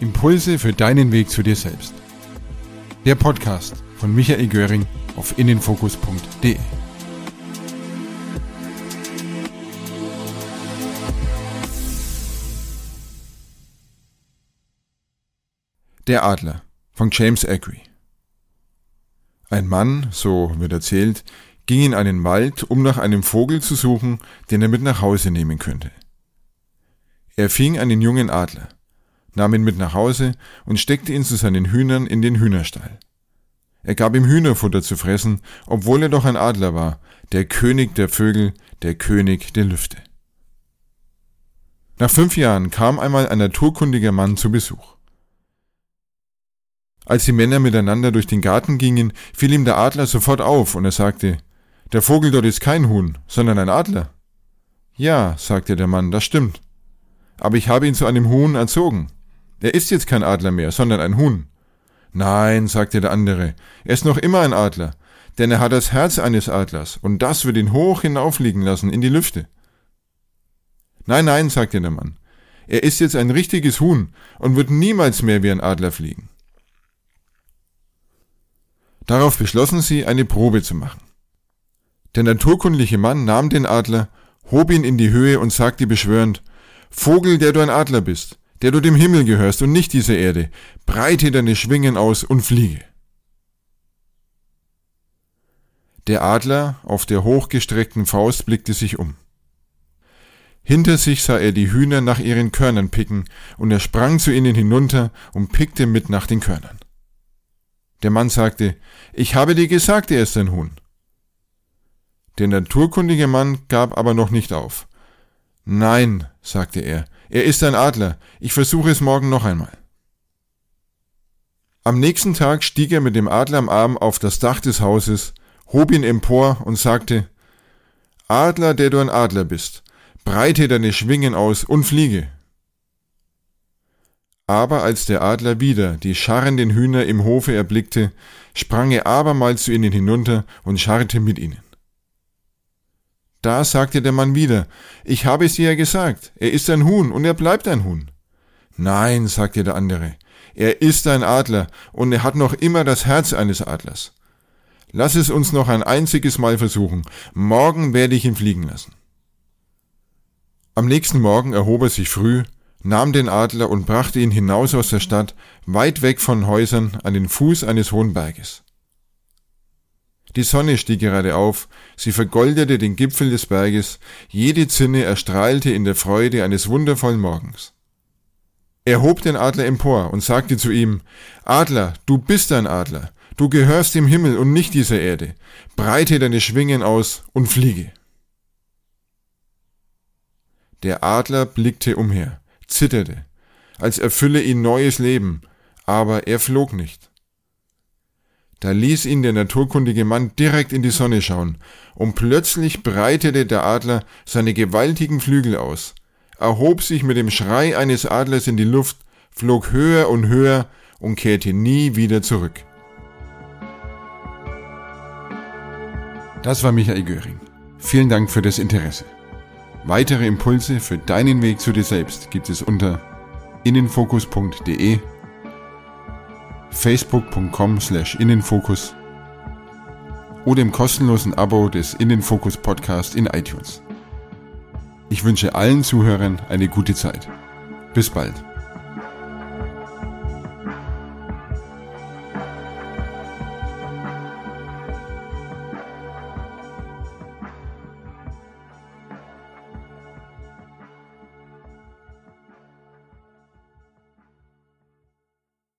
Impulse für deinen Weg zu dir selbst. Der Podcast von Michael Göring auf innenfokus.de. Der Adler von James Agri. Ein Mann, so wird erzählt, ging in einen Wald, um nach einem Vogel zu suchen, den er mit nach Hause nehmen könnte. Er fing einen jungen Adler nahm ihn mit nach Hause und steckte ihn zu seinen Hühnern in den Hühnerstall. Er gab ihm Hühnerfutter zu fressen, obwohl er doch ein Adler war, der König der Vögel, der König der Lüfte. Nach fünf Jahren kam einmal ein naturkundiger Mann zu Besuch. Als die Männer miteinander durch den Garten gingen, fiel ihm der Adler sofort auf und er sagte, der Vogel dort ist kein Huhn, sondern ein Adler. Ja, sagte der Mann, das stimmt. Aber ich habe ihn zu einem Huhn erzogen. Er ist jetzt kein Adler mehr, sondern ein Huhn. Nein, sagte der andere, er ist noch immer ein Adler, denn er hat das Herz eines Adlers, und das wird ihn hoch hinaufliegen lassen in die Lüfte. Nein, nein, sagte der Mann, er ist jetzt ein richtiges Huhn und wird niemals mehr wie ein Adler fliegen. Darauf beschlossen sie, eine Probe zu machen. Der naturkundliche Mann nahm den Adler, hob ihn in die Höhe und sagte beschwörend, Vogel, der du ein Adler bist, der du dem Himmel gehörst und nicht dieser Erde, breite deine Schwingen aus und fliege. Der Adler auf der hochgestreckten Faust blickte sich um. Hinter sich sah er die Hühner nach ihren Körnern picken, und er sprang zu ihnen hinunter und pickte mit nach den Körnern. Der Mann sagte, Ich habe dir gesagt, er ist ein Huhn. Der naturkundige Mann gab aber noch nicht auf. Nein, sagte er, er ist ein Adler. Ich versuche es morgen noch einmal. Am nächsten Tag stieg er mit dem Adler am Arm auf das Dach des Hauses, hob ihn empor und sagte, Adler, der du ein Adler bist, breite deine Schwingen aus und fliege. Aber als der Adler wieder die scharrenden Hühner im Hofe erblickte, sprang er abermals zu ihnen hinunter und scharrte mit ihnen. Da sagte der Mann wieder, ich habe es dir ja gesagt, er ist ein Huhn und er bleibt ein Huhn. Nein, sagte der andere, er ist ein Adler und er hat noch immer das Herz eines Adlers. Lass es uns noch ein einziges Mal versuchen, morgen werde ich ihn fliegen lassen. Am nächsten Morgen erhob er sich früh, nahm den Adler und brachte ihn hinaus aus der Stadt, weit weg von Häusern, an den Fuß eines hohen Berges. Die Sonne stieg gerade auf, sie vergoldete den Gipfel des Berges, jede Zinne erstrahlte in der Freude eines wundervollen Morgens. Er hob den Adler empor und sagte zu ihm, Adler, du bist ein Adler, du gehörst dem Himmel und nicht dieser Erde, breite deine Schwingen aus und fliege. Der Adler blickte umher, zitterte, als erfülle ihn neues Leben, aber er flog nicht. Da ließ ihn der naturkundige Mann direkt in die Sonne schauen, und plötzlich breitete der Adler seine gewaltigen Flügel aus, erhob sich mit dem Schrei eines Adlers in die Luft, flog höher und höher und kehrte nie wieder zurück. Das war Michael Göring. Vielen Dank für das Interesse. Weitere Impulse für deinen Weg zu dir selbst gibt es unter innenfokus.de facebook.com slash innenfokus oder im kostenlosen Abo des Innenfokus Podcast in iTunes. Ich wünsche allen Zuhörern eine gute Zeit. Bis bald.